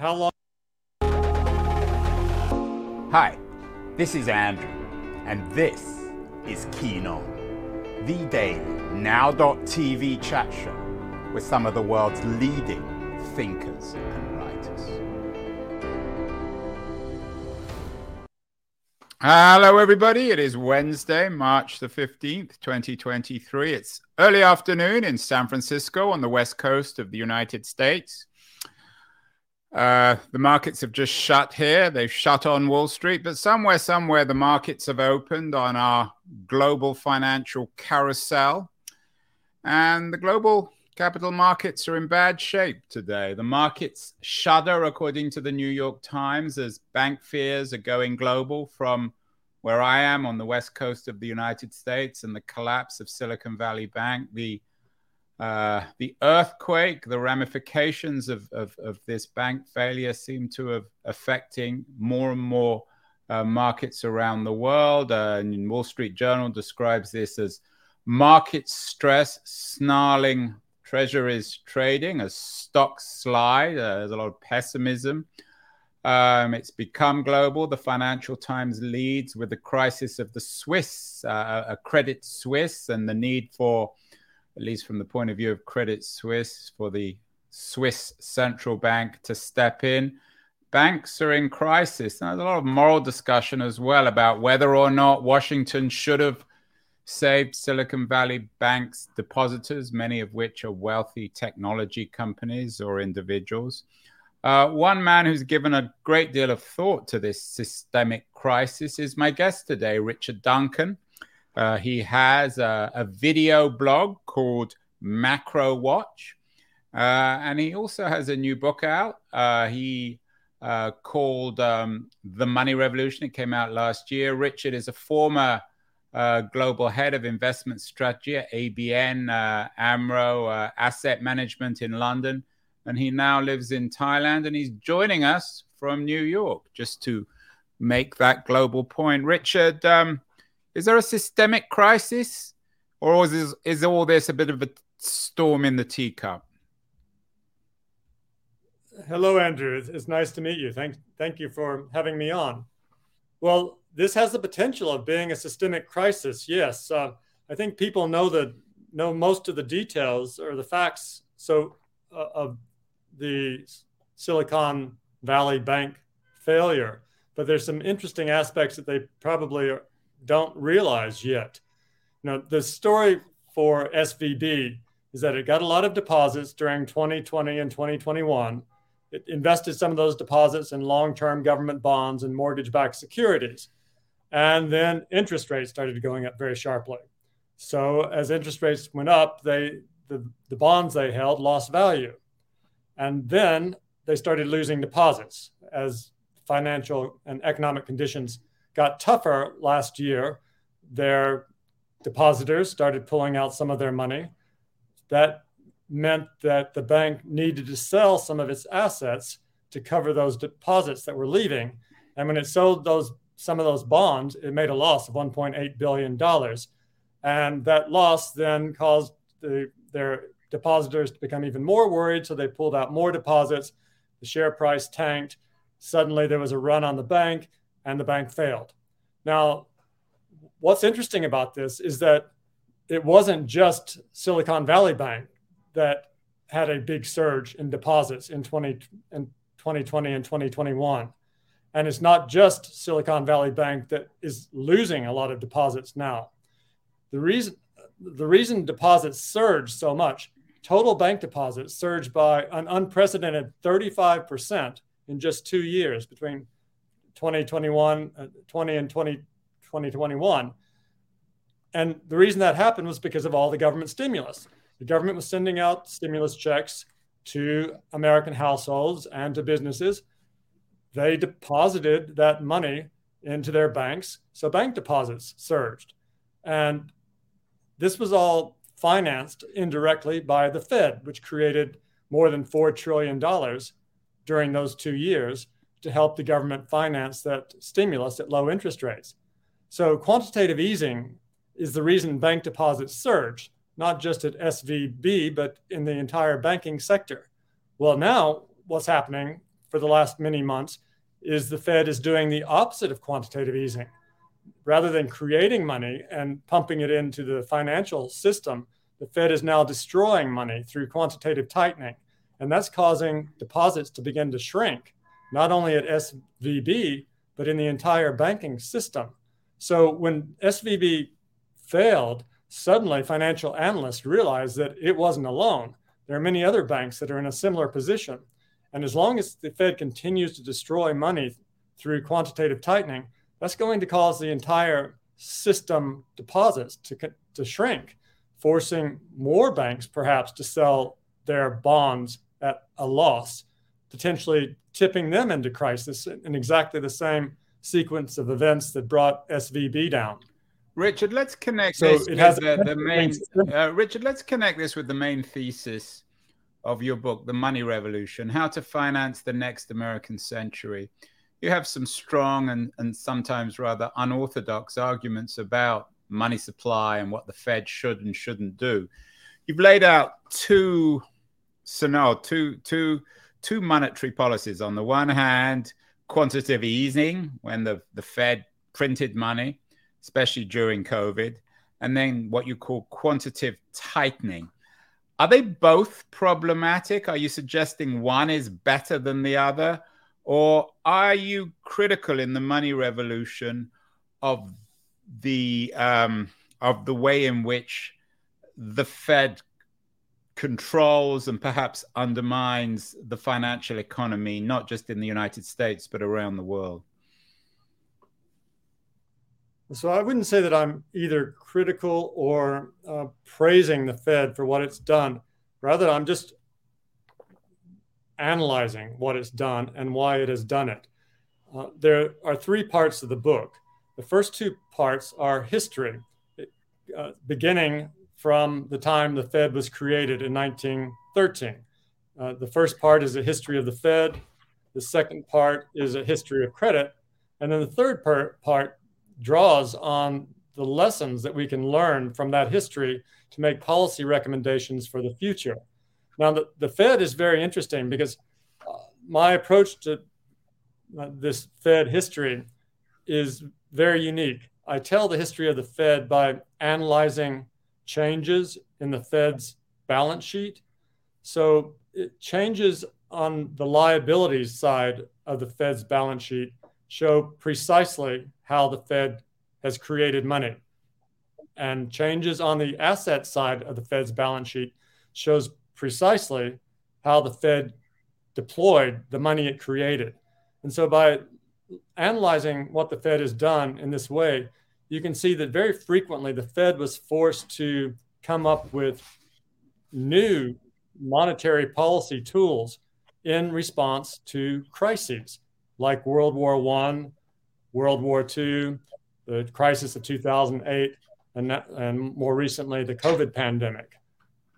How long? Hi, this is Andrew, and this is Keen On, the daily now.tv chat show with some of the world's leading thinkers and writers. Hello, everybody. It is Wednesday, March the 15th, 2023. It's early afternoon in San Francisco on the west coast of the United States. Uh, the markets have just shut here. They've shut on Wall Street, but somewhere, somewhere, the markets have opened on our global financial carousel. And the global capital markets are in bad shape today. The markets shudder, according to the New York Times, as bank fears are going global from where I am on the west coast of the United States and the collapse of Silicon Valley Bank. The uh, the earthquake, the ramifications of, of, of, this bank failure seem to have affecting more and more uh, markets around the world. Uh, and Wall Street Journal describes this as market stress snarling treasuries trading as stocks slide. Uh, there's a lot of pessimism. Um, it's become global. The Financial Times leads with the crisis of the Swiss, uh, a Credit Suisse, and the need for at least from the point of view of Credit Suisse, for the Swiss central bank to step in. Banks are in crisis. There's a lot of moral discussion as well about whether or not Washington should have saved Silicon Valley Bank's depositors, many of which are wealthy technology companies or individuals. Uh, one man who's given a great deal of thought to this systemic crisis is my guest today, Richard Duncan. Uh, he has a, a, video blog called Macro Watch, uh, and he also has a new book out. Uh, he uh, called um, The Money Revolution. It came out last year. Richard is a former uh, global head of investment strategy at ABN Amro Asset Management in London, and he now lives in Thailand. And he's joining us from New York just to make that global point. Richard. Um, is there a systemic crisis, or is is all this a bit of a storm in the teacup? Hello, Andrew. It's nice to meet you. Thank thank you for having me on. Well, this has the potential of being a systemic crisis. Yes, uh, I think people know the know most of the details or the facts. So uh, of the Silicon Valley Bank failure, but there's some interesting aspects that they probably don't realize yet. Now, the story for SVB is that it got a lot of deposits during 2020 and 2021. It invested some of those deposits in long term government bonds and mortgage backed securities. And then interest rates started going up very sharply. So, as interest rates went up, they, the, the bonds they held lost value. And then they started losing deposits as financial and economic conditions got tougher last year. Their depositors started pulling out some of their money. That meant that the bank needed to sell some of its assets to cover those deposits that were leaving. And when it sold those some of those bonds, it made a loss of 1.8 billion dollars. And that loss then caused the, their depositors to become even more worried. So they pulled out more deposits. The share price tanked. Suddenly there was a run on the bank and the bank failed. Now, what's interesting about this is that it wasn't just Silicon Valley Bank that had a big surge in deposits in 20 in 2020 and 2021. And it's not just Silicon Valley Bank that is losing a lot of deposits now. The reason the reason deposits surged so much, total bank deposits surged by an unprecedented 35% in just 2 years between 2021, uh, 20 and 20, 2021. And the reason that happened was because of all the government stimulus. The government was sending out stimulus checks to American households and to businesses. They deposited that money into their banks. So bank deposits surged. And this was all financed indirectly by the Fed, which created more than $4 trillion during those two years to help the government finance that stimulus at low interest rates. So quantitative easing is the reason bank deposits surge, not just at SVB, but in the entire banking sector. Well, now what's happening for the last many months is the Fed is doing the opposite of quantitative easing. Rather than creating money and pumping it into the financial system, the Fed is now destroying money through quantitative tightening. And that's causing deposits to begin to shrink, not only at SVB, but in the entire banking system. So when SVB failed, suddenly financial analysts realized that it wasn't alone. There are many other banks that are in a similar position. And as long as the Fed continues to destroy money through quantitative tightening, that's going to cause the entire system deposits to, to shrink, forcing more banks perhaps to sell their bonds at a loss, potentially tipping them into crisis in exactly the same sequence of events that brought SVB down. Richard, let's connect so this with the, the main. Uh, Richard, let's connect this with the main thesis of your book, The Money Revolution: How to Finance the Next American Century. You have some strong and, and sometimes rather unorthodox arguments about money supply and what the Fed should and shouldn't do. You've laid out two scenario, two two two monetary policies. On the one hand, quantitative easing when the, the Fed printed money especially during COVID, and then what you call quantitative tightening. Are they both problematic? Are you suggesting one is better than the other? Or are you critical in the money revolution of the um, of the way in which the Fed controls and perhaps undermines the financial economy, not just in the United States but around the world? So I wouldn't say that I'm either critical or uh, praising the Fed for what it's done. Rather, I'm just analyzing what it's done and why it has done it. Uh, there are three parts of the book. The first two parts are history, uh, beginning from the time the Fed was created in 1913. Uh, the first part is a history of the Fed. The second part is a history of credit. And then the third part, part draws on the lessons that we can learn from that history to make policy recommendations for the future. Now, the, the Fed is very interesting because uh, my approach to uh, this Fed history is very unique. I tell the history of the Fed by analyzing changes in the Fed's balance sheet. So, changes on the liabilities side of the Fed's balance sheet show precisely how the Fed has created money. And changes on the asset side of the Fed's balance sheet shows precisely how the Fed deployed the money it created. And so by analyzing what the Fed has done in this way, you can see that very frequently the Fed was forced to come up with new monetary policy tools in response to crises like World War One, World War II, the crisis of 2008, and, and more recently, the COVID pandemic.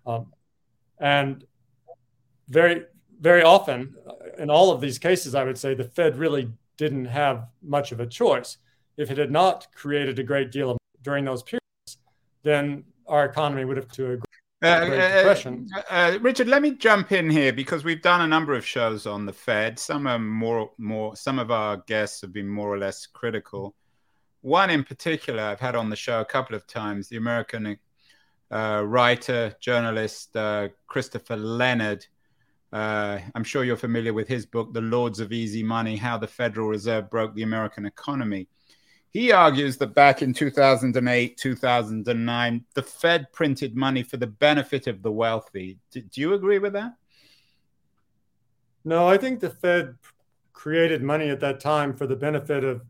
Um, and very, very often, uh, in all of these cases, I would say the Fed really didn't have much of a choice. If it had not created a great deal of during those periods, then our economy would have to a uh, uh, uh, uh, Richard, let me jump in here because we've done a number of shows on the Fed. Some are more, more. Some of our guests have been more or less critical. One in particular, I've had on the show a couple of times. The American uh, writer, journalist Christopher Leonard. I'm sure you're familiar with his book, "The Lords of Easy Money: How the Federal Reserve Broke the American Economy." He argues that back in 2008, 2009, the Fed printed money for the benefit of the wealthy. Do, do you agree with that? No, I think the Fed created money at that time for the benefit of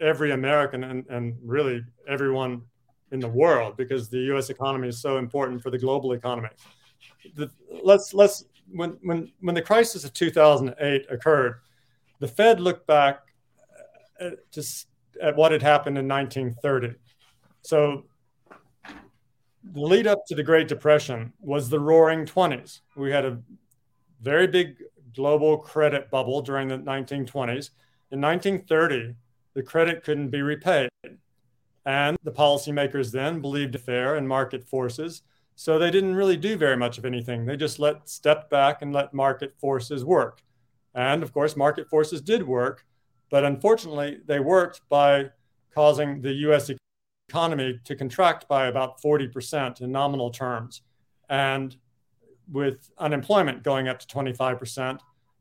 every American and, and really everyone in the world because the U.S. economy is so important for the global economy. The, let's let's when when when the crisis of 2008 occurred, the Fed looked back uh, to at what had happened in 1930. So the lead up to the Great Depression was the roaring 20s. We had a very big global credit bubble during the 1920s. In 1930, the credit couldn't be repaid. And the policymakers then believed fair and market forces. So they didn't really do very much of anything. They just let step back and let market forces work. And of course, market forces did work, but unfortunately, they worked by causing the US economy to contract by about 40% in nominal terms. And with unemployment going up to 25%,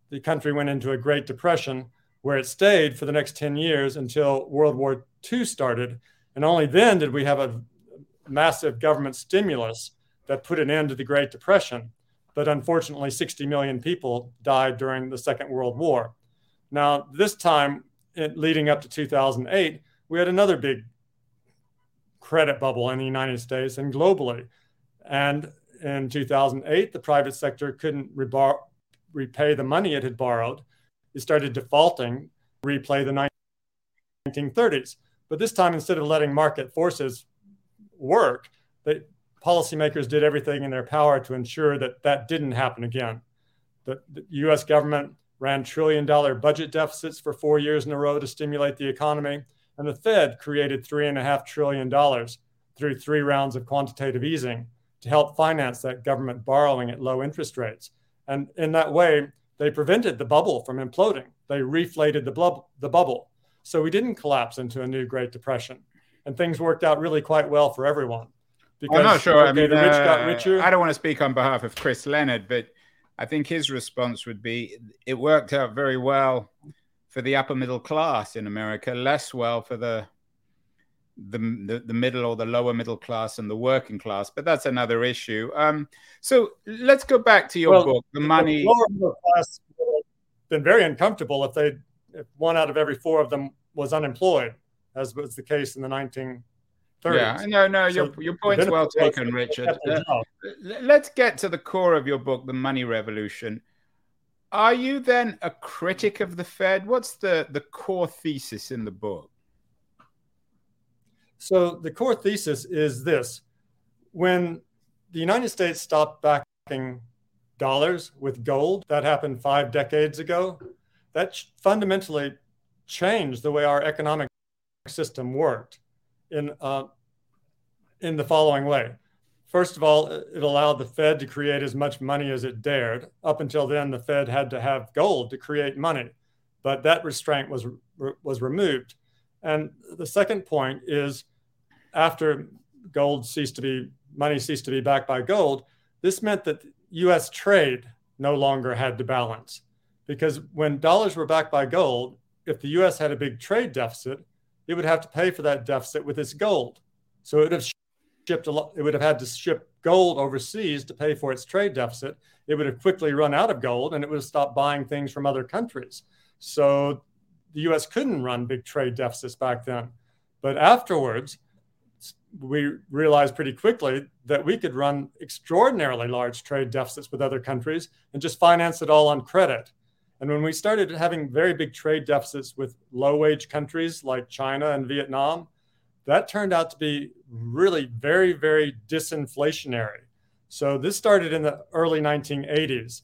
the country went into a Great Depression where it stayed for the next 10 years until World War II started. And only then did we have a massive government stimulus that put an end to the Great Depression. But unfortunately, 60 million people died during the Second World War. Now, this time, leading up to 2008, we had another big credit bubble in the United States and globally. And in 2008, the private sector couldn't rebar- repay the money it had borrowed. It started defaulting, replay the 1930s. But this time, instead of letting market forces work, the policymakers did everything in their power to ensure that that didn't happen again. The, the US government ran trillion dollar budget deficits for four years in a row to stimulate the economy. And the Fed created $3.5 trillion through three rounds of quantitative easing to help finance that government borrowing at low interest rates. And in that way, they prevented the bubble from imploding. They reflated the, blub- the bubble. So we didn't collapse into a new Great Depression. And things worked out really quite well for everyone. Because, I'm not sure. Okay, I mean, the rich uh, got richer. I don't want to speak on behalf of Chris Leonard, but I think his response would be it worked out very well for the upper middle class in America, less well for the the, the, the middle or the lower middle class and the working class, but that's another issue. Um, so let's go back to your well, book, the money. The lower middle class been very uncomfortable if they if one out of every four of them was unemployed, as was the case in the 1930s. Yeah, no, no, so your, your point's well taken, Richard. Uh, let's get to the core of your book, The Money Revolution. Are you then a critic of the Fed? What's the, the core thesis in the book? So, the core thesis is this when the United States stopped backing dollars with gold, that happened five decades ago, that fundamentally changed the way our economic system worked in, uh, in the following way. First of all, it allowed the Fed to create as much money as it dared. Up until then, the Fed had to have gold to create money, but that restraint was was removed. And the second point is, after gold ceased to be money ceased to be backed by gold, this meant that U.S. trade no longer had to balance, because when dollars were backed by gold, if the U.S. had a big trade deficit, it would have to pay for that deficit with its gold. So it would have shipped a lot, it would have had to ship gold overseas to pay for its trade deficit. It would have quickly run out of gold and it would have stopped buying things from other countries. So the US couldn't run big trade deficits back then. But afterwards, we realized pretty quickly that we could run extraordinarily large trade deficits with other countries and just finance it all on credit. And when we started having very big trade deficits with low wage countries like China and Vietnam, that turned out to be really very, very disinflationary. So this started in the early 1980s.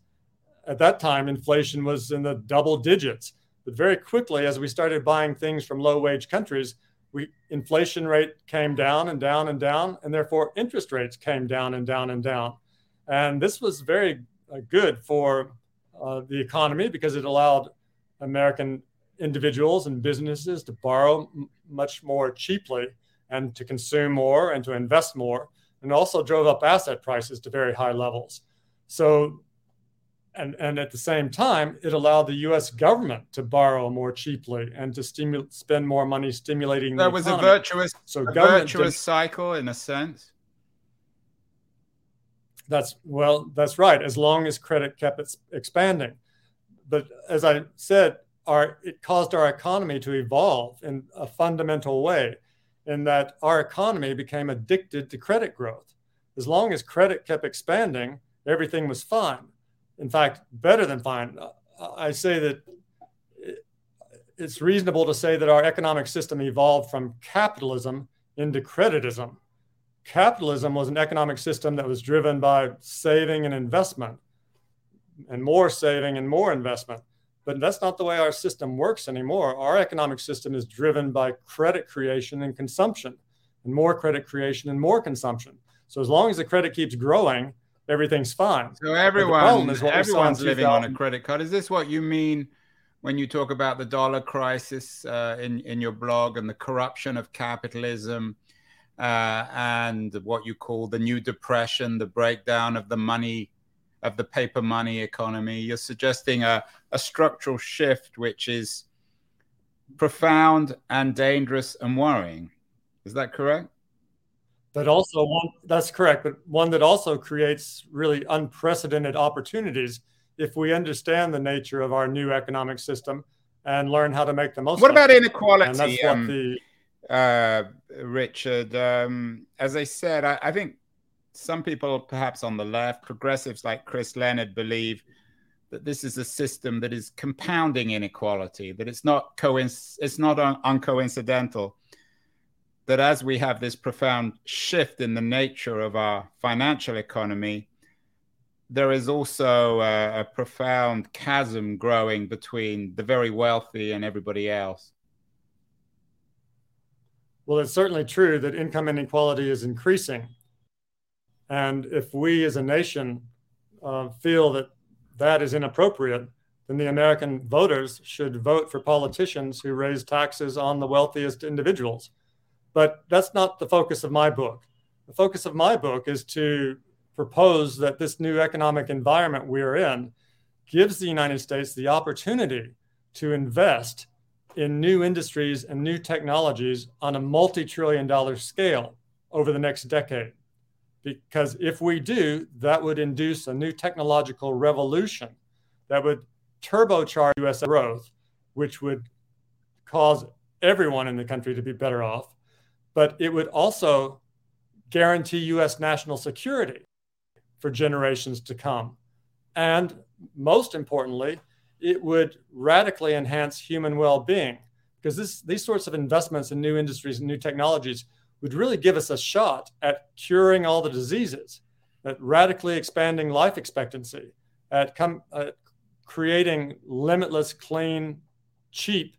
At that time, inflation was in the double digits. But very quickly, as we started buying things from low wage countries, we, inflation rate came down and down and down, and therefore interest rates came down and down and down. And this was very uh, good for uh, the economy because it allowed American individuals and businesses to borrow m- much more cheaply and to consume more and to invest more, and also drove up asset prices to very high levels. So, and, and at the same time, it allowed the U.S. government to borrow more cheaply and to spend more money stimulating. That was economy. a virtuous, so a virtuous cycle in a sense. That's well, that's right. As long as credit kept expanding, but as I said, our it caused our economy to evolve in a fundamental way, in that our economy became addicted to credit growth. As long as credit kept expanding, everything was fine. In fact, better than fine. I say that it's reasonable to say that our economic system evolved from capitalism into creditism. Capitalism was an economic system that was driven by saving and investment, and more saving and more investment. But that's not the way our system works anymore. Our economic system is driven by credit creation and consumption, and more credit creation and more consumption. So as long as the credit keeps growing, everything's fine. So everyone, everyone's living on a credit card. Is this what you mean when you talk about the dollar crisis uh, in in your blog and the corruption of capitalism uh, and what you call the new depression, the breakdown of the money of the paper money economy? You're suggesting a, a structural shift which is profound and dangerous and worrying. Is that correct? But also one that's correct, but one that also creates really unprecedented opportunities if we understand the nature of our new economic system and learn how to make the most. What about it. inequality? And that's um, what the uh, Richard. Um, as I said, I, I, think some people, perhaps on the left, progressives like Chris Leonard, believe that this is a system that is compounding inequality. That it's not coinc- it's not un- uncoincidental. That as we have this profound shift in the nature of our financial economy, there is also a, a, profound chasm growing between the very wealthy and everybody else. Well, it's certainly true that income inequality is increasing. And if we as a nation uh, feel that that is inappropriate, then the American voters should vote for politicians who raise taxes on the wealthiest individuals. But that's not the focus of my book. The focus of my book is to propose that this new economic environment we're in gives the United States the opportunity to invest in new industries and new technologies on a multi trillion dollar scale over the next decade. Because if we do, that would induce a new technological revolution that would turbocharge US growth, which would cause everyone in the country to be better off. But it would also guarantee US national security for generations to come. And most importantly, it would radically enhance human well being because this, these sorts of investments in new industries and new technologies would really give us a shot at curing all the diseases, at radically expanding life expectancy, at, com- at creating limitless, clean, cheap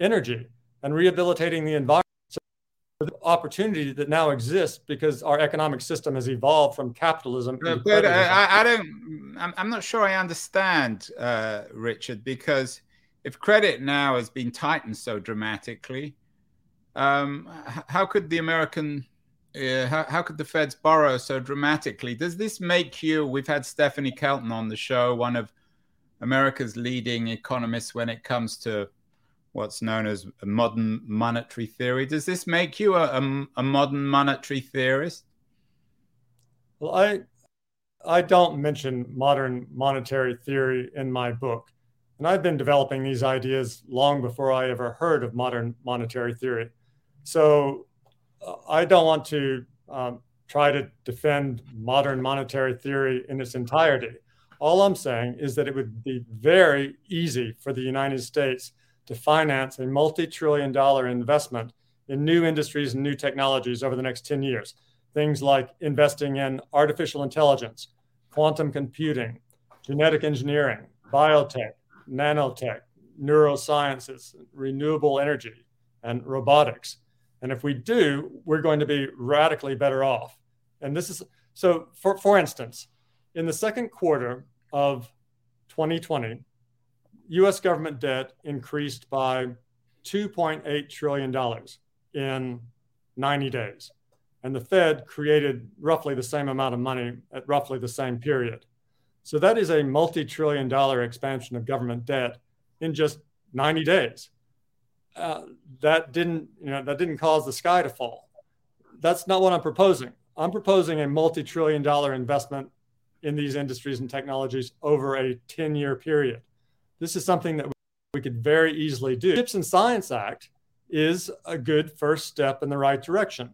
energy, and rehabilitating the environment the opportunity that now exists because our economic system has evolved from capitalism. But, but uh, I, I, don't. I'm, I'm, not sure I understand, uh, Richard, because if credit now has been tightened so dramatically, um, how could the American, uh, how, how could the Feds borrow so dramatically? Does this make you? We've had Stephanie Kelton on the show, one of America's leading economists when it comes to what's known as modern monetary theory. Does this make you a, a, a, modern monetary theorist? Well, I I don't mention modern monetary theory in my book, and I've been developing these ideas long before I ever heard of modern monetary theory. So uh, I don't want to um, try to defend modern monetary theory in its entirety. All I'm saying is that it would be very easy for the United States to finance a multi trillion dollar investment in new industries and new technologies over the next 10 years. Things like investing in artificial intelligence, quantum computing, genetic engineering, biotech, nanotech, neurosciences, renewable energy, and robotics. And if we do, we're going to be radically better off. And this is so, for, for instance, in the second quarter of 2020, US government debt increased by $2.8 trillion in 90 days. And the Fed created roughly the same amount of money at roughly the same period. So that is a multi trillion dollar expansion of government debt in just 90 days. Uh, that didn't, you know, that didn't cause the sky to fall. That's not what I'm proposing. I'm proposing a multi trillion dollar investment in these industries and technologies over a 10 year period. This is something that we could very easily do. CHIPS and Science Act is a good first step in the right direction.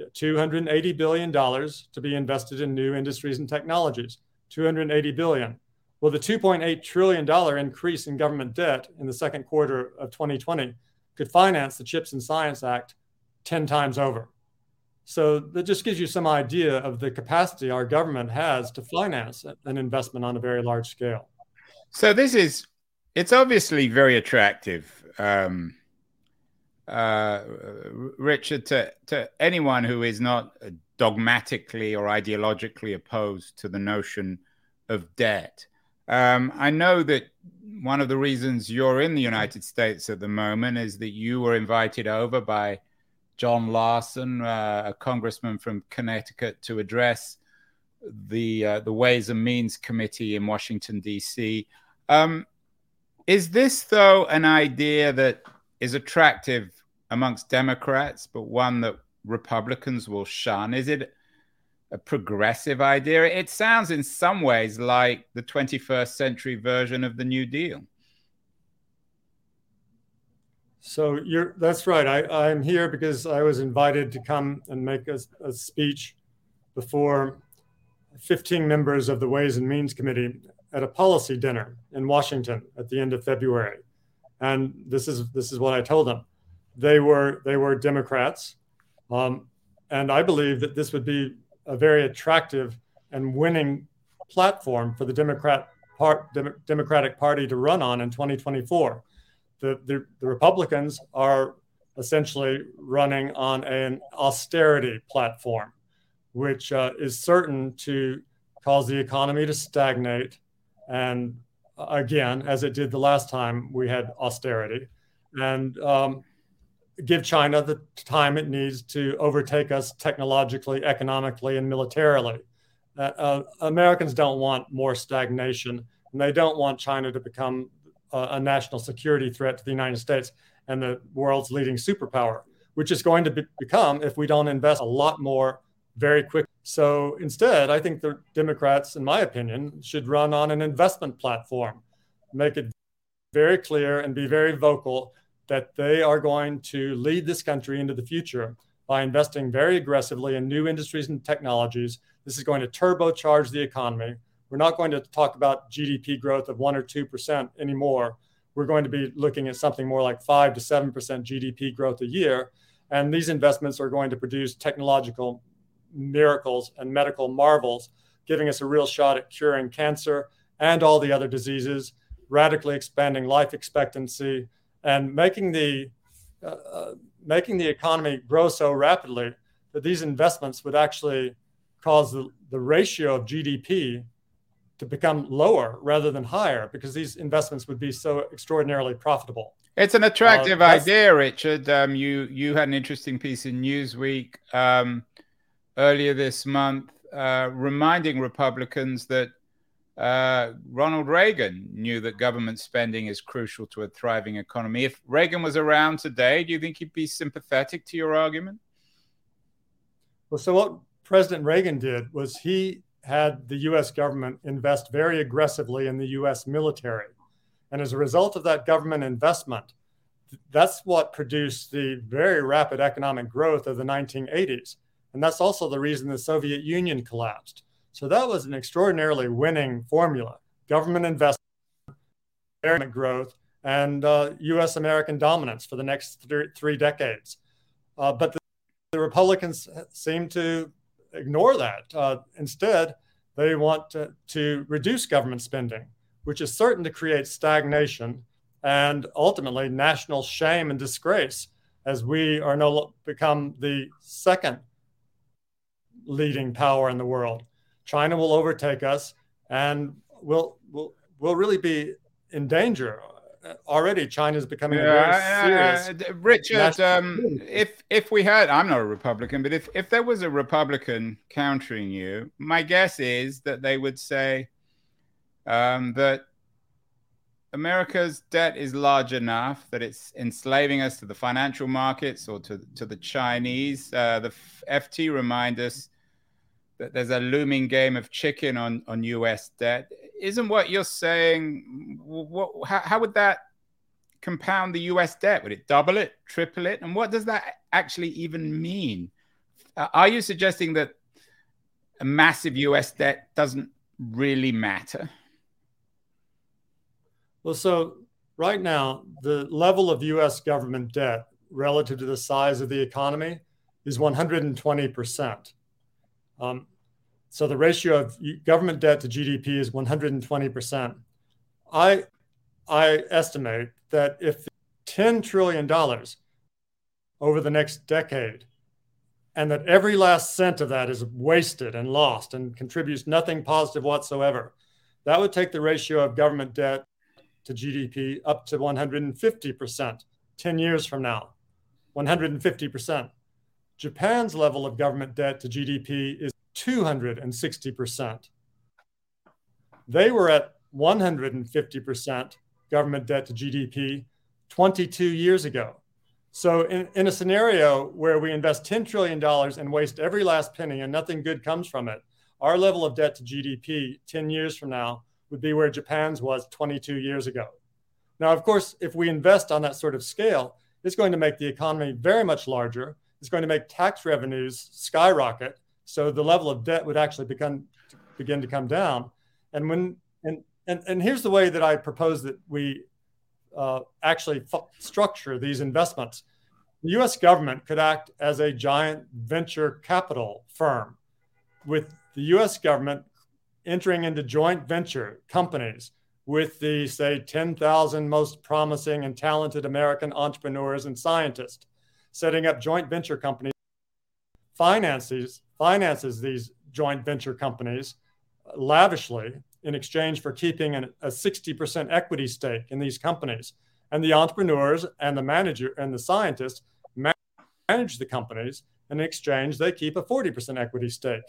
$280 billion to be invested in new industries and technologies. 280 billion. Well, the 2.8 trillion dollar increase in government debt in the second quarter of 2020 could finance the CHIPS and Science Act 10 times over. So that just gives you some idea of the capacity our government has to finance an investment on a very large scale. So this is it's obviously very attractive, um, uh, Richard, to, to anyone who is not dogmatically or ideologically opposed to the notion of debt. Um, I know that one of the reasons you're in the United States at the moment is that you were invited over by John Larson, uh, a congressman from Connecticut, to address the uh, the Ways and Means Committee in Washington D.C. Um, is this though an idea that is attractive amongst Democrats, but one that Republicans will shun? Is it a progressive idea? It sounds in some ways like the 21st century version of the New Deal. So you're that's right. I, I'm here because I was invited to come and make a, a speech before 15 members of the Ways and Means Committee at a policy dinner in Washington at the end of February. And this is this is what I told them. They were they were Democrats, um, and I believe that this would be a very attractive and winning platform for the Democrat part, Dem- Democratic Party to run on in 2024. The, the, the Republicans are essentially running on an austerity platform, which uh, is certain to cause the economy to stagnate. And again, as it did the last time we had austerity, and um, give China the time it needs to overtake us technologically, economically, and militarily. Uh, uh, Americans don't want more stagnation, and they don't want China to become uh, a national security threat to the United States and the world's leading superpower, which is going to be- become if we don't invest a lot more very quickly. So instead, I think the Democrats, in my opinion, should run on an investment platform, make it very clear and be very vocal that they are going to lead this country into the future by investing very aggressively in new industries and technologies. This is going to turbocharge the economy. We're not going to talk about GDP growth of 1 or 2% anymore. We're going to be looking at something more like 5 to 7% GDP growth a year. And these investments are going to produce technological miracles and medical marvels, giving us a real shot at curing cancer and all the other diseases, radically expanding life expectancy, and making the uh, uh, making the economy grow so rapidly that these investments would actually cause the, the ratio of GDP to become lower rather than higher because these investments would be so extraordinarily profitable. It's an attractive uh, idea, Richard. Um, you you had an interesting piece in Newsweek um, earlier this month, uh, reminding Republicans that uh, Ronald Reagan knew that government spending is crucial to a thriving economy. If Reagan was around today, do you think he'd be sympathetic to your argument? Well, so what President Reagan did was he had the US government invest very aggressively in the US military. And as a result of that government investment, that's what produced the very rapid economic growth of the 1980s. And that's also the reason the Soviet Union collapsed. So that was an extraordinarily winning formula government investment, growth, and uh, US American dominance for the next th- three decades. Uh, but the, the, Republicans seem to ignore that. Uh, instead, they want to, to reduce government spending, which is certain to create stagnation and ultimately national shame and disgrace as we are no become the second leading power in the world. China will overtake us, and we'll we'll we'll really be in danger. Already, China is becoming yeah, very serious. Uh, Richard, um, if if we had, I'm not a Republican, but if if there was a Republican countering you, my guess is that they would say um, that America's debt is large enough that it's enslaving us to the financial markets or to, to the Chinese. Uh, the FT remind us there's a looming game of chicken on, on US debt. Isn't what you're saying? What, how, how would that compound the US debt? Would it double it, triple it? And what does that actually even mean? Uh, are you suggesting that a massive US debt doesn't really matter? Well, so right now, the level of US government debt relative to the size of the economy is 120%. Um, so the ratio of government debt to GDP is 120%. I, I estimate that if $10 trillion over the next decade and that every last cent of that is wasted and lost and contributes nothing positive whatsoever, that would take the ratio of government debt to GDP up to 150% 10 years from now. 150%. Japan's level of government debt to GDP is 260%. They were at 150% government debt to GDP 22 years ago. So, in, in a scenario where we invest $10 trillion and waste every last penny and nothing good comes from it, our level of debt to GDP 10 years from now would be where Japan's was 22 years ago. Now, of course, if we invest on that sort of scale, it's going to make the economy very much larger. It's going to make tax revenues skyrocket. So the level of debt would actually begin to come down. And when and and, and here's the way that I propose that we uh, actually f- structure these investments. The U.S. government could act as a giant venture capital firm, with the U.S. government entering into joint venture companies with the say 10,000 most promising and talented American entrepreneurs and scientists, setting up joint venture companies, finances finances these joint venture companies lavishly in exchange for keeping an, a 60% equity stake in these companies. And the entrepreneurs and the manager and the scientists manage the companies. And In exchange, they keep a 40% equity stake.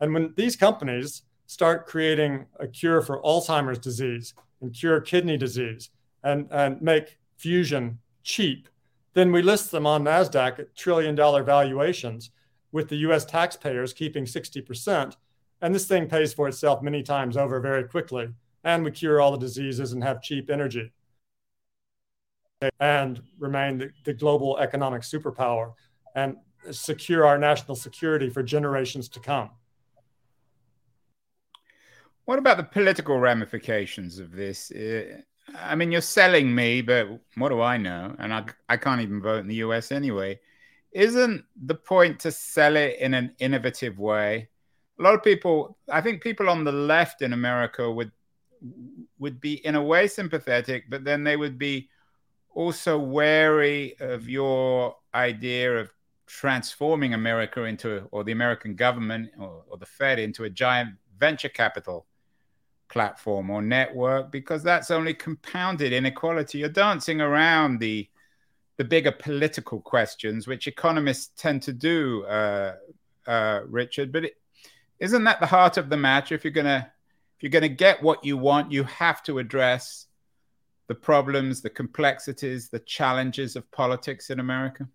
And when these companies start creating a cure for Alzheimer's disease and cure kidney disease and, and make fusion cheap, then we list them on NASDAQ at trillion dollar valuations with the US taxpayers keeping 60% and this thing pays for itself many times over very quickly. And we cure all the diseases and have cheap energy and remain the, the global economic superpower and secure our national security for generations to come. What about the political ramifications of this? Uh, I mean, you're selling me, but what do I know? And I, I can't even vote in the US anyway. Isn't the point to sell it in an innovative way a lot of people, I think people on the left in America would would be in a way sympathetic, but then they would be also wary of your idea of transforming America into, or the American government or, or, the Fed into a giant venture capital platform or network, because that's only compounded inequality. You're dancing around the the bigger political questions, which economists tend to do, uh, uh, Richard. But isn't that the heart of the matter? If you're gonna if you're gonna get what you want, you have to address the problems, the complexities, the challenges of politics in America.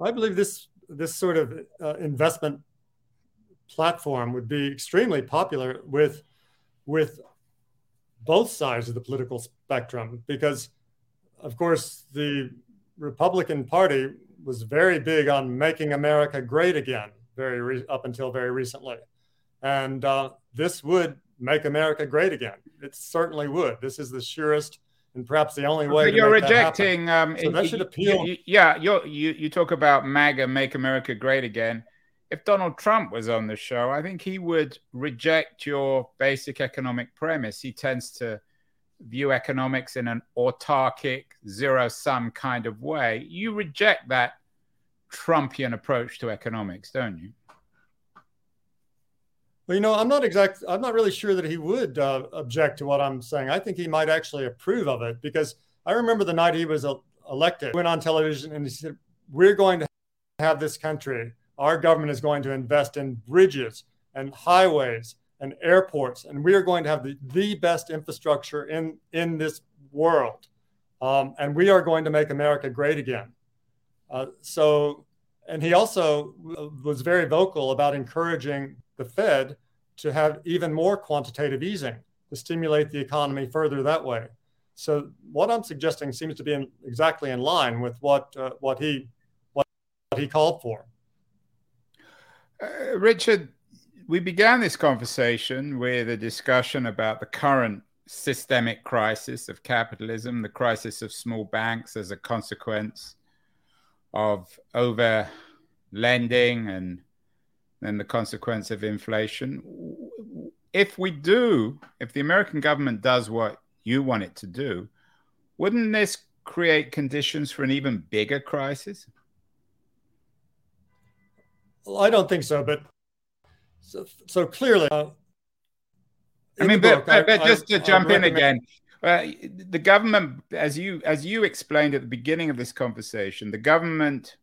I believe this this sort of uh, investment platform would be extremely popular with with both sides of the political spectrum because of course the Republican Party was very big on making America great again very re- up until very recently. And uh, this would make America great again. It certainly would. This is the surest and perhaps the only way. But you're rejecting. That um, so that should appeal. You, you, yeah, you you talk about MAGA, make America great again. If Donald Trump was on the show, I think he would reject your basic economic premise. He tends to view economics in an autarkic, zero sum kind of way. You reject that Trumpian approach to economics, don't you? Well, you know, I'm not exact. I'm not really sure that he would uh, object to what I'm saying. I think he might actually approve of it because I remember the night he was uh, elected. Went on television and he said, "We're going to have this country. Our government is going to invest in bridges and highways and airports, and we are going to have the, the best infrastructure in in this world, um, and we are going to make America great again." Uh, so, and he also was very vocal about encouraging the Fed to have even more quantitative easing to stimulate the economy further that way. So, what I'm suggesting seems to be in, exactly in line with what uh, what he what, what he called for. Uh, Richard, we began this conversation with a discussion about the current systemic crisis of capitalism, the crisis of small banks as a consequence of over lending and then the consequence of inflation. If we do, if the American government does what you want it to do, wouldn't this create conditions for an even bigger crisis? Well, I don't think so, but so, so clearly. Uh, I mean, but, but, but, just I, to jump in again, uh, the government, as you as you explained at the beginning of this conversation, the government,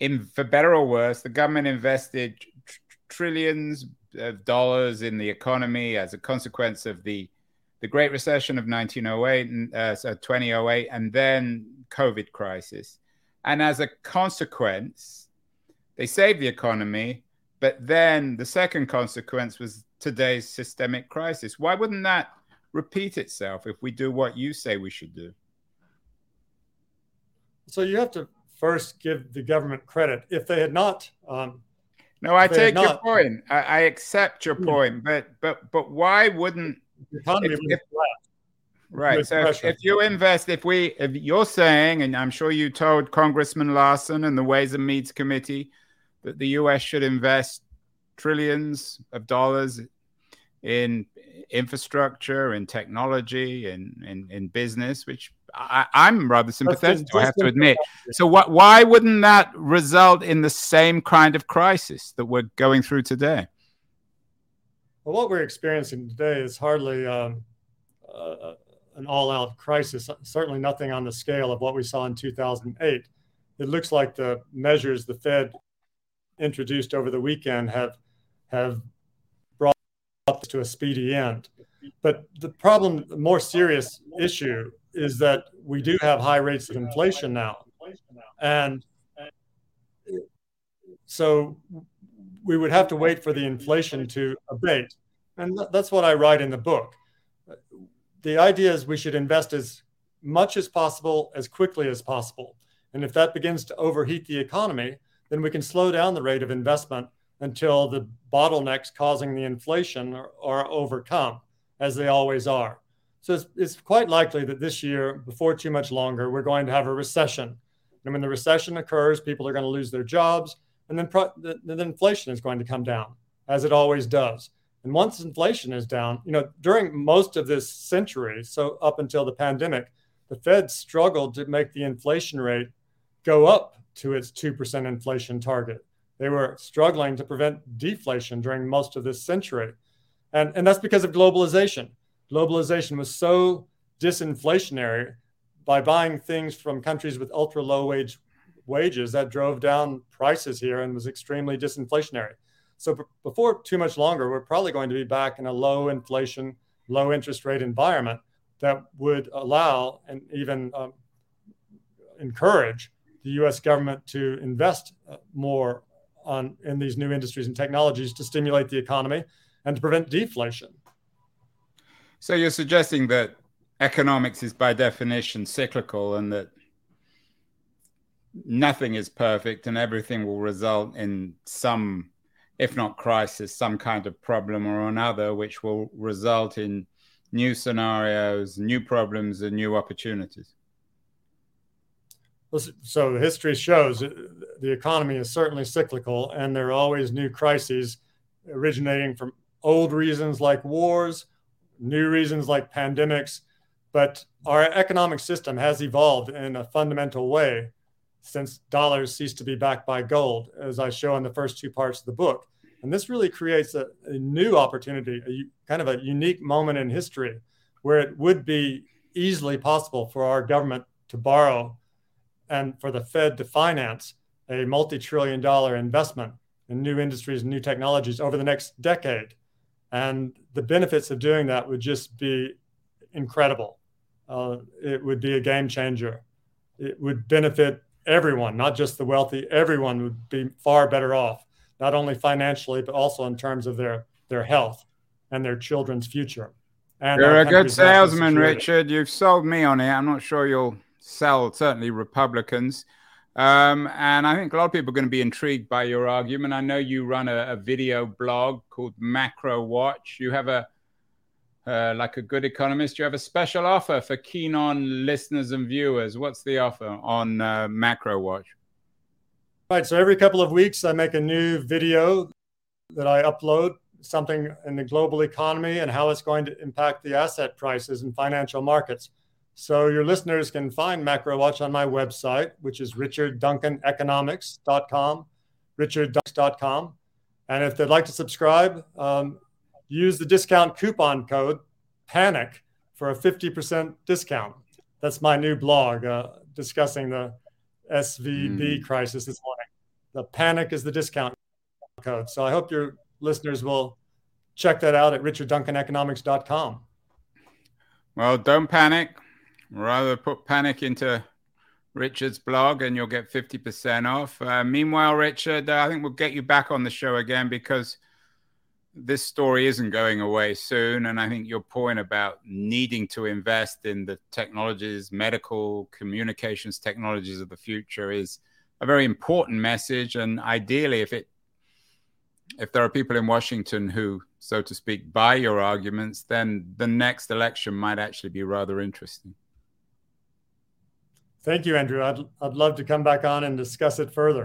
in for better or worse, the government invested tr- trillions of dollars in the economy as a consequence of the the Great Recession of 1908, uh, so 2008, and then COVID crisis. And as a consequence, they saved the economy. But then the second consequence was today's systemic crisis. Why wouldn't that repeat itself if we do what you say we should do? So you have to first give the government credit. If they had not, um, no, I take your not, point. I, I, accept your hmm. point, but but but why wouldn't the economy if, if, right? So if, if, you invest, if we, if you're saying, and I'm sure you told Congressman Larson and the Ways and Means Committee that the U.S. should invest trillions of dollars in infrastructure, in technology, in in, in business, which I, am rather sympathetic to, I have to admit. So, what? Why wouldn't that result in the same kind of crisis that we're going through today? Well, what we're experiencing today is hardly um, uh, an all-out crisis. Certainly, nothing on the scale of what we saw in 2008. It looks like the measures the Fed introduced over the weekend have have brought this to a speedy end. But the problem, the more serious issue, is that we do have high rates of inflation now, and so we would have to wait for the inflation to abate, and that's what I write in the book. The idea is we should invest as much as possible as quickly as possible, and if that begins to overheat the economy, then we can slow down the rate of investment until the bottlenecks causing the inflation are, are overcome, as they always are. So it's, it's, quite likely that this year, before too much longer, we're going to have a recession. And when the recession occurs, people are going to lose their jobs, and then pro- the, the inflation is going to come down, as it always does. And once inflation is down, you know, during most of this century, so up until the pandemic, the Fed struggled to make the inflation rate go up to its 2% inflation target. They were struggling to prevent deflation during most of this century. And, and that's because of globalization. Globalization was so disinflationary by buying things from countries with ultra low wage wages that drove down prices here and was extremely disinflationary. So b- before too much longer, we're probably going to be back in a low inflation, low interest rate environment that would allow and even um, encourage the U.S. government to invest uh, more on in these new industries and technologies to stimulate the economy and to prevent deflation. So you're suggesting that economics is by definition cyclical and that nothing is perfect and everything will result in some if not crisis some kind of problem or another which will result in new scenarios new problems and new opportunities so history shows uh, the economy is certainly cyclical, and there are always new crises originating from old reasons like wars, new reasons like pandemics. But our economic system has evolved in a fundamental way since dollars ceased to be backed by gold, as I show in the first two parts of the book. And this really creates a, a new opportunity, a kind of a unique moment in history where it would be easily possible for our government to borrow and for the Fed to finance a multi trillion dollar investment in new industries and new technologies over the next decade. And the benefits of doing that would just be incredible. Uh, it would be a game changer. It would benefit everyone, not just the wealthy. Everyone would be far better off, not only financially, but also in terms of their, their health and their children's future. And You're a good salesman, Richard. You've sold me on it. I'm not sure you'll sell certainly Republicans. Um, and I think a lot of people are going to be intrigued by your argument. I know you run a, a video blog called Macro Watch. You have a uh, like a good economist, you have a special offer for keen on listeners and viewers. What's the offer on uh, Macro Watch? Right. So every couple of weeks, I make a new video that I upload something in the global economy and how it's going to impact the asset prices and financial markets. So your listeners can find Macro Watch on my website, which is richardduncaneconomics.com, richarddunks.com. And if they'd like to subscribe, um, use the discount coupon code PANIC for a 50% discount. That's my new blog uh, discussing the SVB mm. crisis this morning. The PANIC is the discount code. So I hope your listeners will check that out at richardduncaneconomics.com. Well, don't panic. Rather put panic into Richard's blog and you'll get 50% off. Uh, meanwhile, Richard, uh, I think we'll get you back on the show again because this story isn't going away soon. And I think your point about needing to invest in the technologies, medical communications technologies of the future is a very important message. And ideally, if it if there are people in Washington who, so to speak, buy your arguments, then the next election might actually be rather interesting. Thank you, Andrew. I'd, I'd love to come back on and discuss it further.